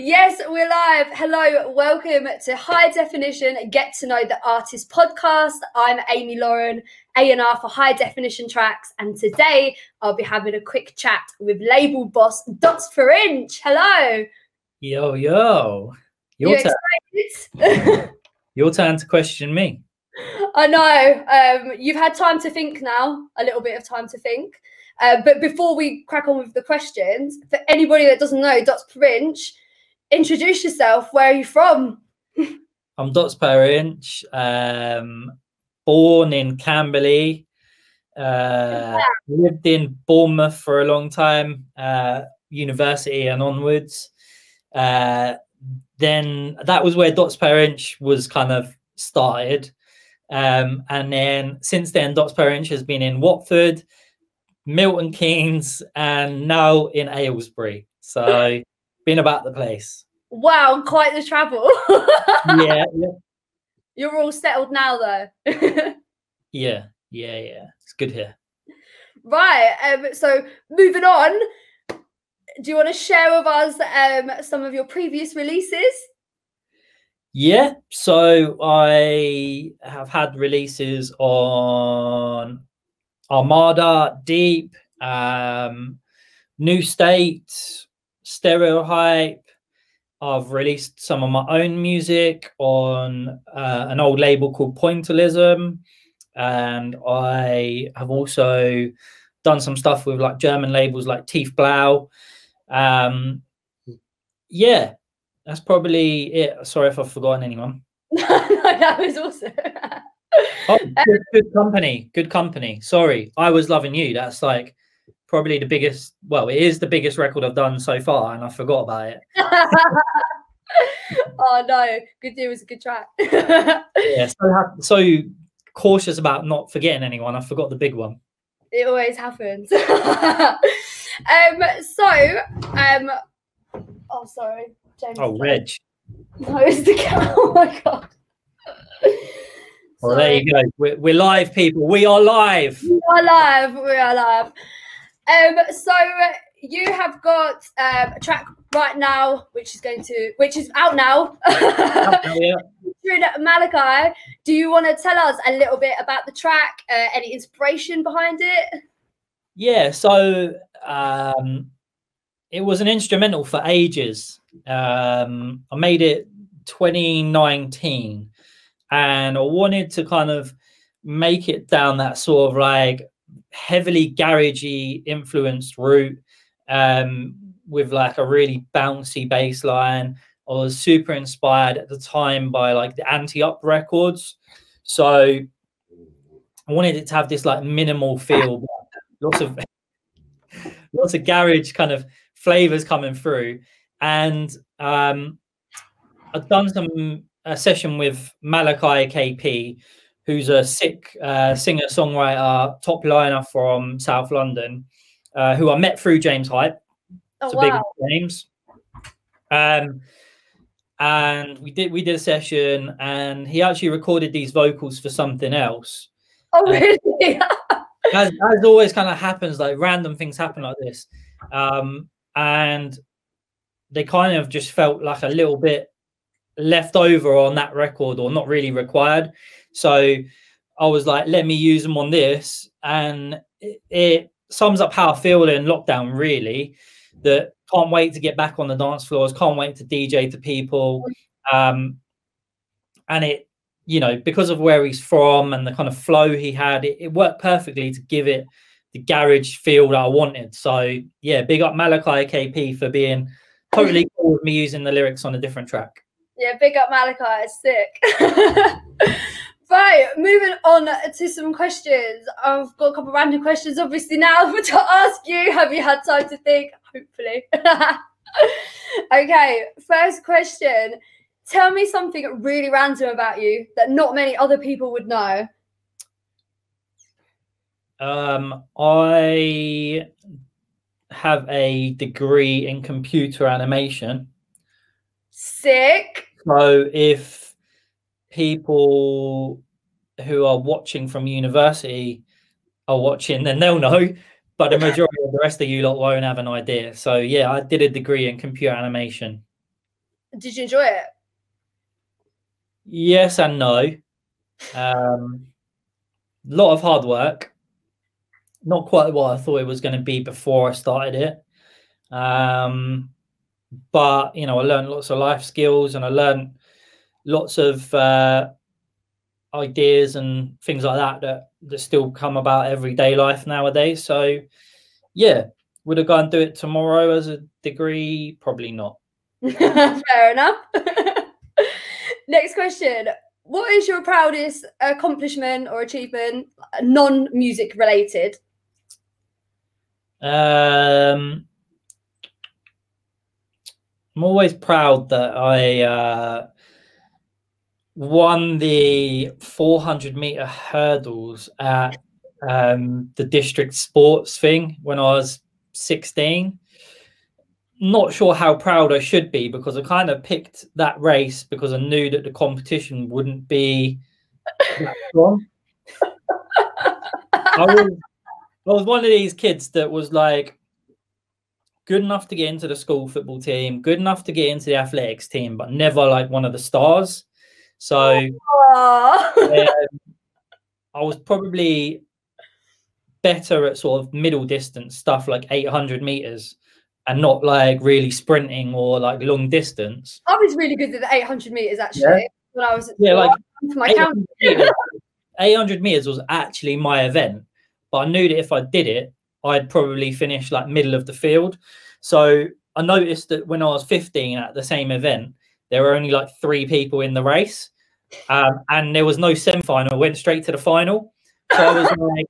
Yes, we're live. Hello, welcome to High Definition Get to Know the Artist podcast. I'm Amy Lauren, A&R for High Definition Tracks, and today I'll be having a quick chat with label boss Dots per Inch. Hello. Yo, yo. Your You turn. Your turn to question me. I know. Um, you've had time to think now, a little bit of time to think. Uh, but before we crack on with the questions, for anybody that doesn't know, Dots per Inch, introduce yourself. Where are you from? I'm Dots per inch. Um, born in Camberley. Uh, lived in Bournemouth for a long time, uh, university and onwards. Uh, then that was where Dots per inch was kind of started. Um, and then since then, Dots per inch has been in Watford, Milton Keynes, and now in Aylesbury. So been about the place. Wow, quite the travel. Yeah, yeah, You're all settled now, though. yeah, yeah, yeah. It's good here. right. Um, so moving on, do you want to share with us um, some of your previous releases? Yeah, so I have had releases on Armada, Deep, um, New State, Stereo Hype. I've released some of my own music on uh, an old label called Pointillism, and I have also done some stuff with like German labels like Tief Blau. Um, yeah, that's probably it. Sorry if I've forgotten anyone. no, that was awesome. Oh, good, good company. Good company. Sorry, I was loving you. That's like probably the biggest. Well, it is the biggest record I've done so far, and I forgot about it. oh no, good deal was a good track. Yeah, so, so cautious about not forgetting anyone. I forgot the big one. it always happens. um, so, um, oh sorry, James. Oh, Reg. No, it's the cat. Oh my god. Well, there you go. We're, we're live, people. We are live. We are live. We are live. Um, so you have got um, a track right now, which is going to, which is out now. Yeah. Malachi. Do you want to tell us a little bit about the track? Uh, any inspiration behind it? Yeah, so um, it was an instrumental for ages. Um, I made it 2019 and I wanted to kind of make it down that sort of like heavily garagey influenced route um, with like a really bouncy bass line. I was super inspired at the time by like the anti up records. So I wanted it to have this like minimal feel, lots of lots of garage kind of flavors coming through. And um, I've done some a session with Malachi KP, who's a sick uh, singer songwriter, top liner from South London, uh, who I met through James Hype. Oh So big wow! James. Um, and we did we did a session, and he actually recorded these vocals for something else. Oh uh, really? as, as always kind of happens like random things happen like this um and they kind of just felt like a little bit left over on that record or not really required so i was like let me use them on this and it, it sums up how i feel in lockdown really that can't wait to get back on the dance floors can't wait to dj to people um and it you know, because of where he's from and the kind of flow he had, it, it worked perfectly to give it the garage feel that I wanted. So yeah, big up Malachi KP for being totally cool with me using the lyrics on a different track. Yeah, big up Malachi. It's sick. right, moving on to some questions. I've got a couple of random questions, obviously now to ask you. Have you had time to think? Hopefully. okay, first question. Tell me something really random about you that not many other people would know. Um, I have a degree in computer animation. Sick. So if people who are watching from university are watching, then they'll know. But the majority of the rest of you lot won't have an idea. So yeah, I did a degree in computer animation. did you enjoy it? Yes and no. Um, lot of hard work. Not quite what I thought it was going to be before I started it. Um, but you know, I learned lots of life skills and I learned lots of uh, ideas and things like that that that still come about everyday life nowadays. So, yeah, would I go and do it tomorrow as a degree? Probably not. Fair enough. Next question. What is your proudest accomplishment or achievement, non music related? Um, I'm always proud that I uh, won the 400 meter hurdles at um, the district sports thing when I was 16 not sure how proud I should be because I kind of picked that race because I knew that the competition wouldn't be strong. I was, I was one of these kids that was like good enough to get into the school football team, good enough to get into the athletics team, but never like one of the stars. So um, I was probably better at sort of middle distance stuff like 800 meters and not like really sprinting or like long distance. I was really good at the 800 meters actually yeah. when I was yeah like for my 800 meters, 800 meters was actually my event, but I knew that if I did it, I'd probably finish like middle of the field. So I noticed that when I was 15 at the same event, there were only like three people in the race, um, and there was no semi-final. Went straight to the final. So I was like,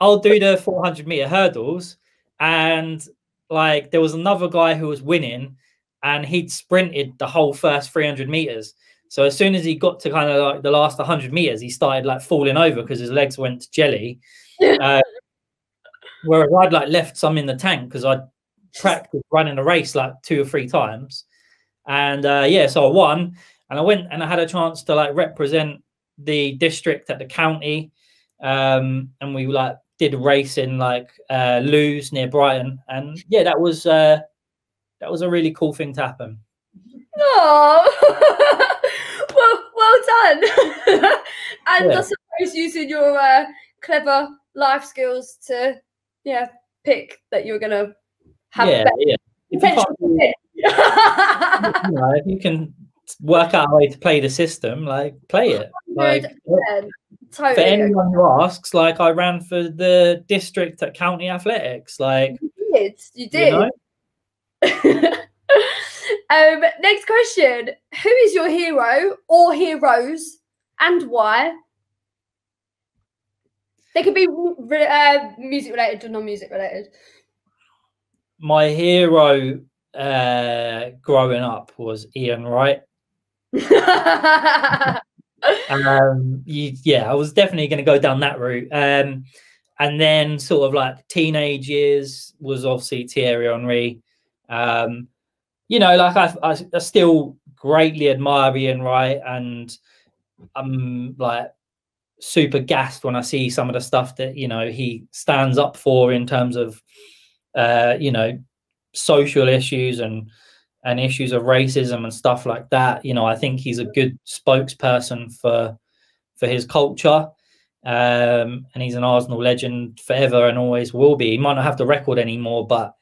I'll do the 400 meter hurdles, and like there was another guy who was winning and he'd sprinted the whole first 300 meters. So as soon as he got to kind of like the last 100 meters, he started like falling over because his legs went jelly. uh, whereas I'd like left some in the tank because I'd practiced running a race like two or three times. And uh, yeah, so I won and I went and I had a chance to like represent the district at the county. Um, and we like did a race in like uh, Lewes near Brighton, and yeah, that was uh, that was a really cool thing to happen. Oh, well, well done. and yeah. I suppose using your uh, clever life skills to yeah pick that you're gonna have. Yeah, yeah. If you, you know, if you can work out a way to play the system, like play it. Like, Totally. For anyone who asks, like I ran for the district at county athletics. Like you did, you did. You know? um, next question: Who is your hero or heroes, and why? They could be uh, music related or non-music related. My hero uh, growing up was Ian Wright. um, you, yeah, I was definitely going to go down that route. Um, and then sort of like teenage years was obviously Thierry Henry. Um, you know, like I, I, I still greatly admire Ian Wright, and I'm like super gassed when I see some of the stuff that you know he stands up for in terms of uh, you know social issues and and issues of racism and stuff like that. You know, I think he's a good spokesperson for for his culture. Um, and he's an Arsenal legend forever and always will be. He might not have the record anymore, but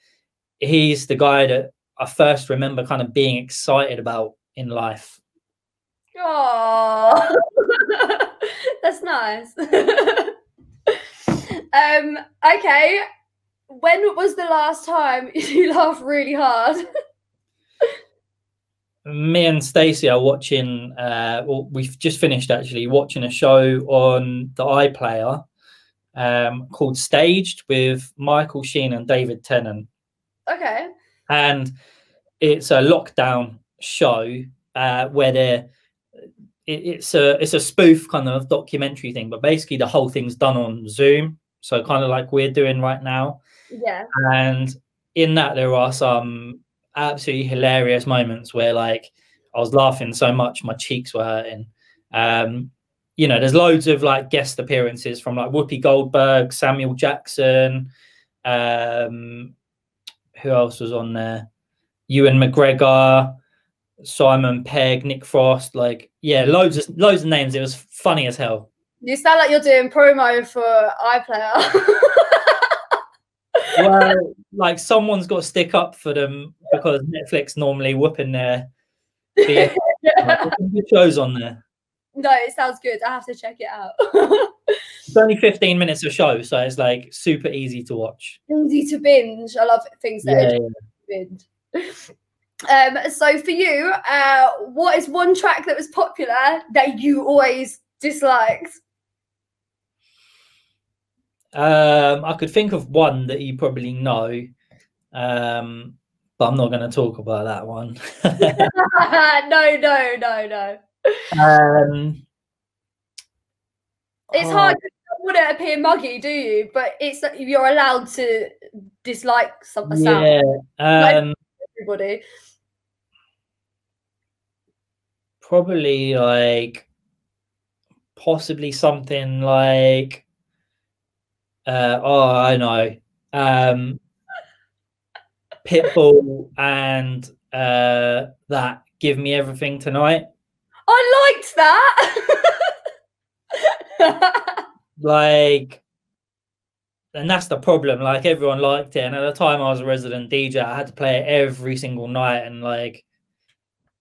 he's the guy that I first remember kind of being excited about in life. Oh, that's nice. um, okay. When was the last time you laughed really hard? me and Stacey are watching. Uh, well, we've just finished actually watching a show on the iPlayer um, called Staged with Michael Sheen and David Tennant. Okay. And it's a lockdown show uh, where they're it, it's a it's a spoof kind of documentary thing, but basically the whole thing's done on Zoom, so kind of like we're doing right now. Yeah. And in that there are some absolutely hilarious moments where like I was laughing so much my cheeks were hurting. Um, you know, there's loads of like guest appearances from like Whoopi Goldberg, Samuel Jackson, um, who else was on there? Ewan McGregor, Simon Pegg, Nick Frost, like yeah, loads of loads of names. It was funny as hell. You sound like you're doing promo for iPlayer. well, like someone's got to stick up for them because Netflix normally whooping their, their shows on there. No, it sounds good. I have to check it out. it's only 15 minutes of show, so it's like super easy to watch. Easy to binge. I love things that yeah, yeah. binge. Um, so for you, uh, what is one track that was popular that you always disliked? Um, I could think of one that you probably know, um, but I'm not going to talk about that one. no, no, no, no. Um, it's oh. hard. You wouldn't appear muggy, do you? But it's you're allowed to dislike some sound. Yeah. Um, everybody. Probably like possibly something like uh, oh, I know. Um, Pitbull and uh, that Give Me Everything Tonight. I liked that. like, and that's the problem. Like, everyone liked it. And at the time I was a resident DJ, I had to play it every single night. And, like,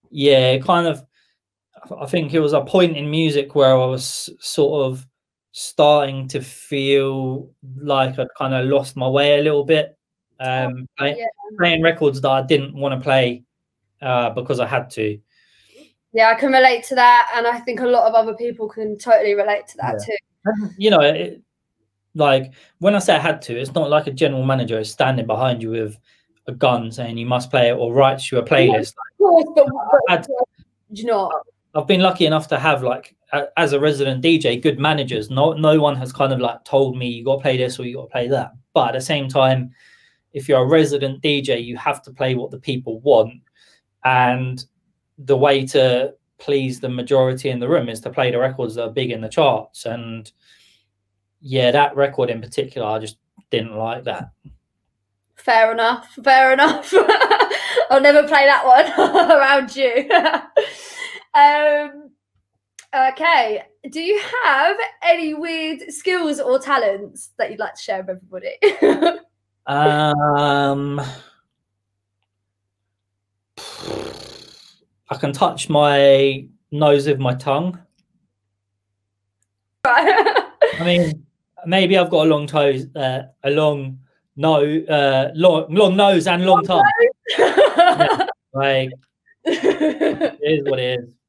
yeah, kind of, I think it was a point in music where I was sort of starting to feel like I'd kind of lost my way a little bit. Um, oh, yeah. playing records that I didn't want to play uh, because I had to. Yeah, I can relate to that, and I think a lot of other people can totally relate to that yeah. too. You know, it, like when I say I had to, it's not like a general manager is standing behind you with a gun saying you must play it or writes you a playlist. Yeah, of course, but, but, had, you know, I've been lucky enough to have like as a resident DJ, good managers. No, no one has kind of like told me you got to play this or you got to play that. But at the same time, if you're a resident DJ, you have to play what the people want, and the way to please the majority in the room is to play the records that are big in the charts. And yeah, that record in particular, I just didn't like that. Fair enough. Fair enough. I'll never play that one around you. um, Okay. Do you have any weird skills or talents that you'd like to share with everybody? um, I can touch my nose with my tongue. I mean, maybe I've got a long toes, uh, a long no, uh, long, long nose and long, long tongue. yeah, like, it is what it is.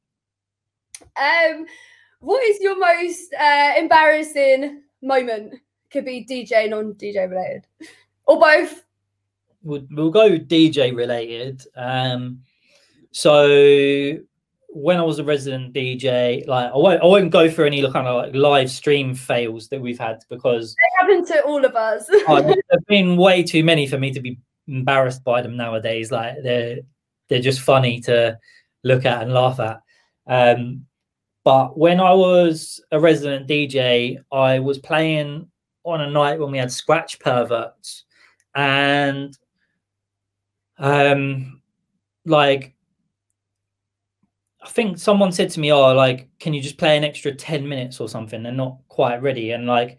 Um, what is your most uh, embarrassing moment? Could be DJ, non-DJ related, or both. We'll, we'll go DJ related. Um, so when I was a resident DJ, like I won't, I won't go for any kind of like live stream fails that we've had because they happen to all of us. oh, there've been way too many for me to be embarrassed by them nowadays. Like they're they're just funny to look at and laugh at. Um, but when I was a resident DJ, I was playing on a night when we had scratch perverts, and um, like I think someone said to me, "Oh, like, can you just play an extra ten minutes or something?" They're not quite ready, and like,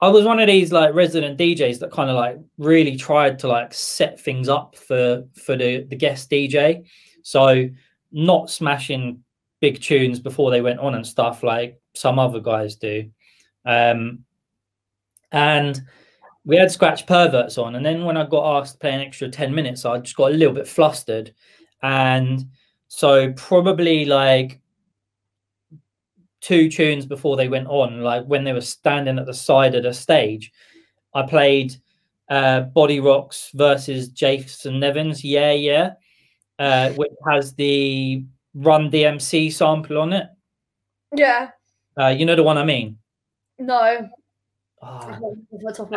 I was one of these like resident DJs that kind of like really tried to like set things up for for the the guest DJ, so not smashing big tunes before they went on and stuff like some other guys do. Um, and we had Scratch Perverts on. And then when I got asked to play an extra 10 minutes, I just got a little bit flustered. And so, probably like two tunes before they went on, like when they were standing at the side of the stage, I played uh, Body Rocks versus Jason Nevins. Yeah, yeah. Uh, which has the Run DMC sample on it. Yeah. Uh, you know the one I mean? No. Oh.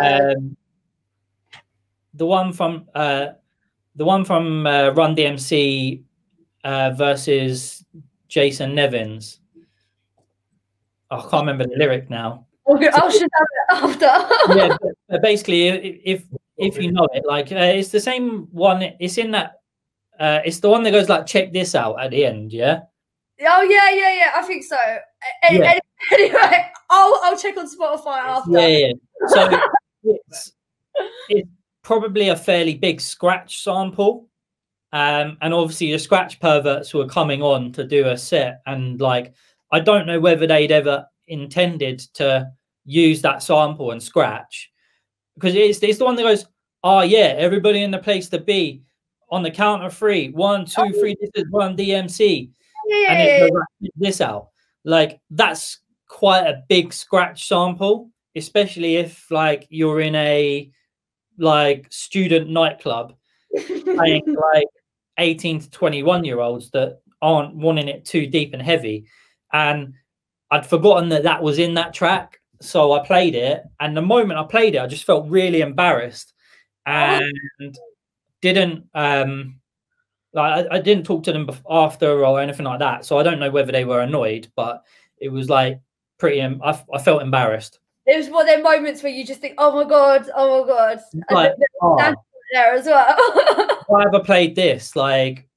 Um, the one from uh, the one from uh, Run DMC uh, versus Jason Nevins. Oh, I can't remember the lyric now. Okay, I should have it after. yeah, but basically, if if you know it, like uh, it's the same one. It's in that Uh, it's the one that goes like, check this out at the end, yeah? Oh yeah, yeah, yeah. I think so. Yeah. any- Anyway, I'll I'll check on Spotify after. Yeah, yeah. So it's, it's probably a fairly big scratch sample. Um, and obviously the scratch perverts were coming on to do a set, and like I don't know whether they'd ever intended to use that sample and scratch because it's it's the one that goes, oh yeah, everybody in the place to be on the count of three, one, two, oh. three. This is Run DMC, yeah, yeah, and it goes this out. Like that's quite a big scratch sample, especially if like you're in a like student nightclub playing like 18 to 21 year olds that aren't wanting it too deep and heavy. And I'd forgotten that that was in that track. So I played it. And the moment I played it, I just felt really embarrassed oh. and didn't, um, like, I, I didn't talk to them after or anything like that. So I don't know whether they were annoyed, but it was like pretty, I, f- I felt embarrassed. It was one of them moments where you just think, "Oh my god, oh my god," Like, oh, there as well. I ever played this, like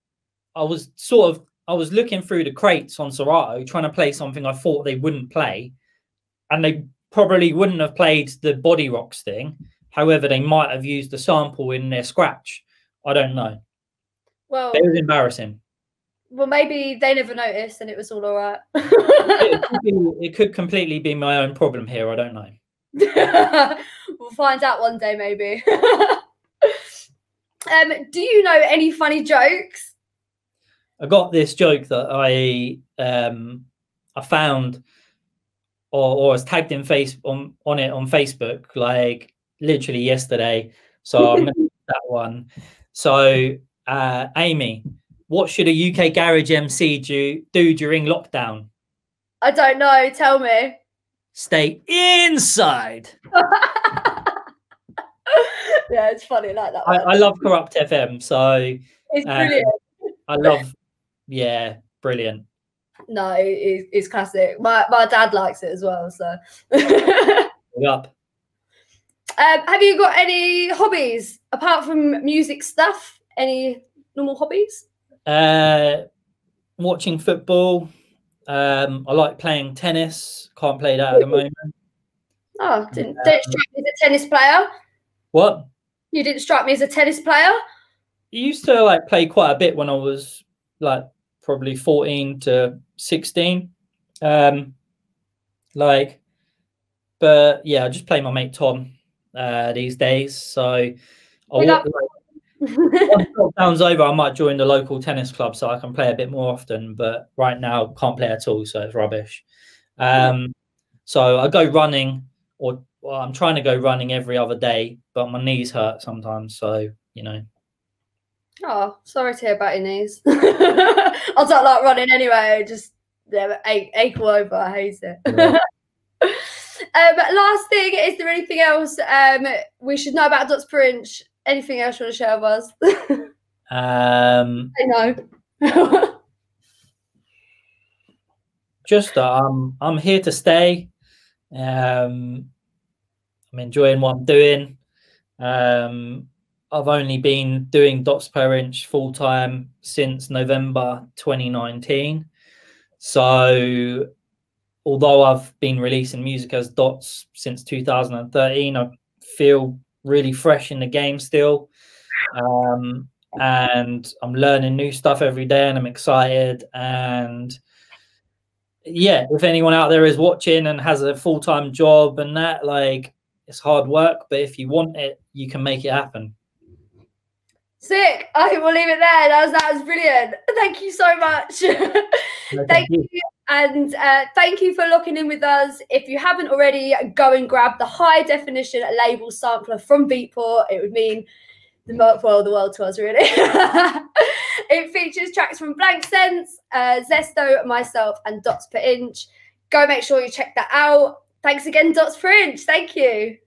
I was sort of I was looking through the crates on Serato trying to play something I thought they wouldn't play, and they probably wouldn't have played the Body Rocks thing. However, they might have used the sample in their scratch. I don't know. well, It was embarrassing. well, maybe they never noticed, and it was all alright. It could, be, it could completely be my own problem here. I don't know. we'll find out one day, maybe. um, do you know any funny jokes? I got this joke that I um I found or, or was tagged in face on on it on Facebook like literally yesterday. So I'm gonna that one. So uh Amy, what should a UK garage MC do do during lockdown? I don't know. Tell me. Stay inside. yeah, it's funny like that. I. I love Kurupt FM, so it's uh, brilliant. I love yeah, brilliant. No, it, it's classic. My my dad likes it as well. So, um, have you got any hobbies apart from music stuff? Any normal hobbies? Uh, watching football. Um, I like playing tennis. Can't play that at the moment. Oh, didn't, didn't strike me as a tennis player. What? You didn't strike me as a tennis player. I used to like play quite a bit when I was like probably 14 to 16. Um, like, but yeah, I just play my mate Tom uh, these days. So I Big wa- up. like, once lockdown's over, I might join the local tennis club so I can play a bit more often. But right now, can't play at all, so it's rubbish. Um, so I go running, or well, I'm trying to go running every other day, but my knees hurt sometimes. So you know, oh, sorry to hear about your knees. I don't like running anyway. Just yeah, ache, ache all over. I hate it. Um, last thing, is there anything else um, we should know about Dots per inch? Anything else you want to share with us? um, I know. just that I'm I'm here to stay. Um, I'm enjoying what I'm doing. Um, I've only been doing dots per inch full time since November 2019. So, although I've been releasing music as dots since 2013, I feel really fresh in the game still. Um, and I'm learning new stuff every day, and I'm excited. And yeah, if anyone out there is watching and has a full time job and that, like, it's hard work, but if you want it, you can make it happen. Sick. I think we'll leave it there. That was that was brilliant. Thank you so much. No, Thank you. And uh, thank you for locking in with us. If you haven't already, go and grab the high definition label sampler from Beatport. It would mean the well, the world to us, really. it features tracks from Blank Sense, uh, Zesto, myself, and Dots per Inch. Go make sure you check that out. Thanks again, Dots per Inch. Thank you.